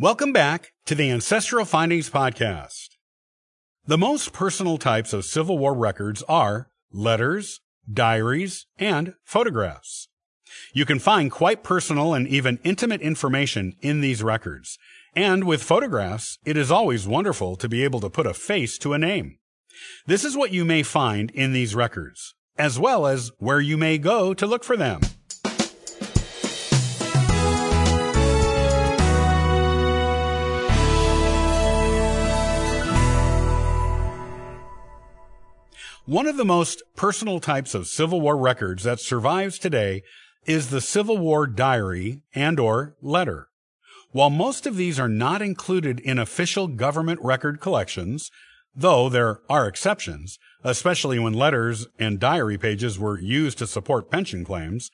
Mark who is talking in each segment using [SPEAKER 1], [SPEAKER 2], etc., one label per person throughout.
[SPEAKER 1] Welcome back to the Ancestral Findings Podcast. The most personal types of Civil War records are letters, diaries, and photographs. You can find quite personal and even intimate information in these records. And with photographs, it is always wonderful to be able to put a face to a name. This is what you may find in these records, as well as where you may go to look for them. One of the most personal types of Civil War records that survives today is the Civil War diary and or letter. While most of these are not included in official government record collections, though there are exceptions, especially when letters and diary pages were used to support pension claims,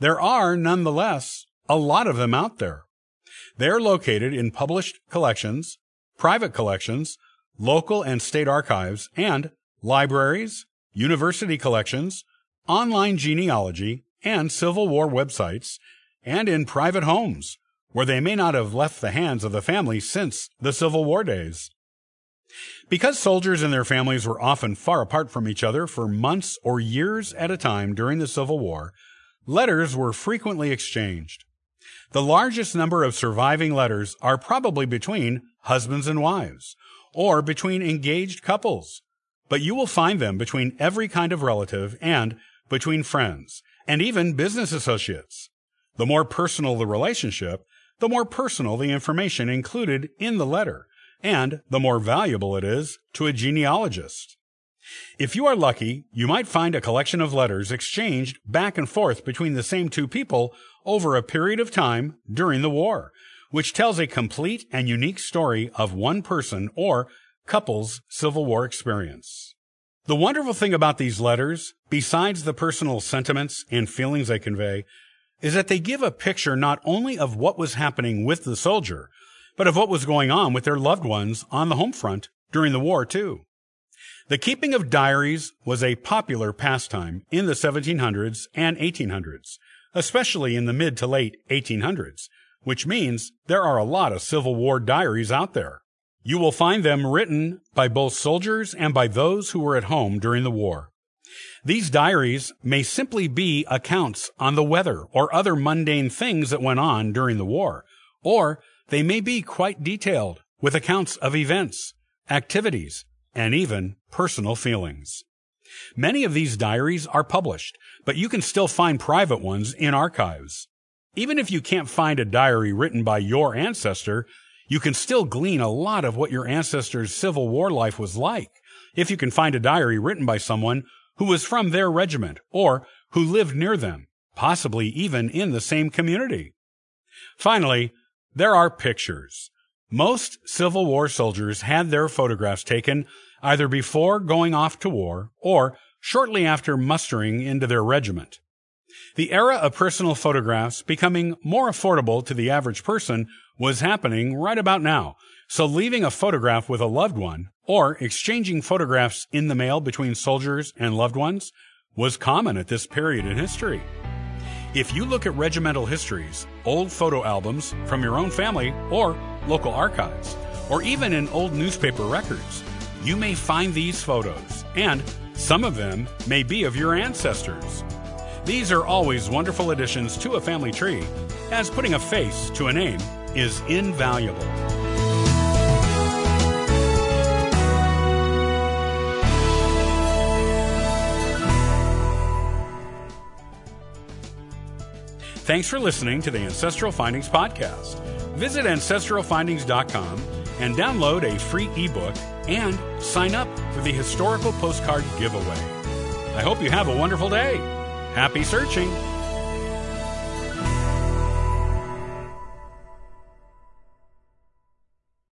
[SPEAKER 1] there are nonetheless a lot of them out there. They are located in published collections, private collections, local and state archives, and libraries, university collections, online genealogy, and Civil War websites, and in private homes, where they may not have left the hands of the family since the Civil War days. Because soldiers and their families were often far apart from each other for months or years at a time during the Civil War, letters were frequently exchanged. The largest number of surviving letters are probably between husbands and wives, or between engaged couples, but you will find them between every kind of relative and between friends, and even business associates. The more personal the relationship, the more personal the information included in the letter, and the more valuable it is to a genealogist. If you are lucky, you might find a collection of letters exchanged back and forth between the same two people over a period of time during the war, which tells a complete and unique story of one person or couple's Civil War experience. The wonderful thing about these letters, besides the personal sentiments and feelings they convey, is that they give a picture not only of what was happening with the soldier, but of what was going on with their loved ones on the home front during the war, too. The keeping of diaries was a popular pastime in the 1700s and 1800s, especially in the mid to late 1800s, which means there are a lot of Civil War diaries out there. You will find them written by both soldiers and by those who were at home during the war. These diaries may simply be accounts on the weather or other mundane things that went on during the war, or they may be quite detailed with accounts of events, activities, and even personal feelings. Many of these diaries are published, but you can still find private ones in archives. Even if you can't find a diary written by your ancestor, you can still glean a lot of what your ancestors' Civil War life was like if you can find a diary written by someone who was from their regiment or who lived near them, possibly even in the same community. Finally, there are pictures. Most Civil War soldiers had their photographs taken either before going off to war or shortly after mustering into their regiment. The era of personal photographs becoming more affordable to the average person was happening right about now, so leaving a photograph with a loved one or exchanging photographs in the mail between soldiers and loved ones was common at this period in history. If you look at regimental histories, old photo albums from your own family or local archives, or even in old newspaper records, you may find these photos, and some of them may be of your ancestors. These are always wonderful additions to a family tree, as putting a face to a name is invaluable. Thanks for listening to the Ancestral Findings Podcast. Visit ancestralfindings.com and download a free ebook and sign up for the historical postcard giveaway. I hope you have a wonderful day. Happy searching!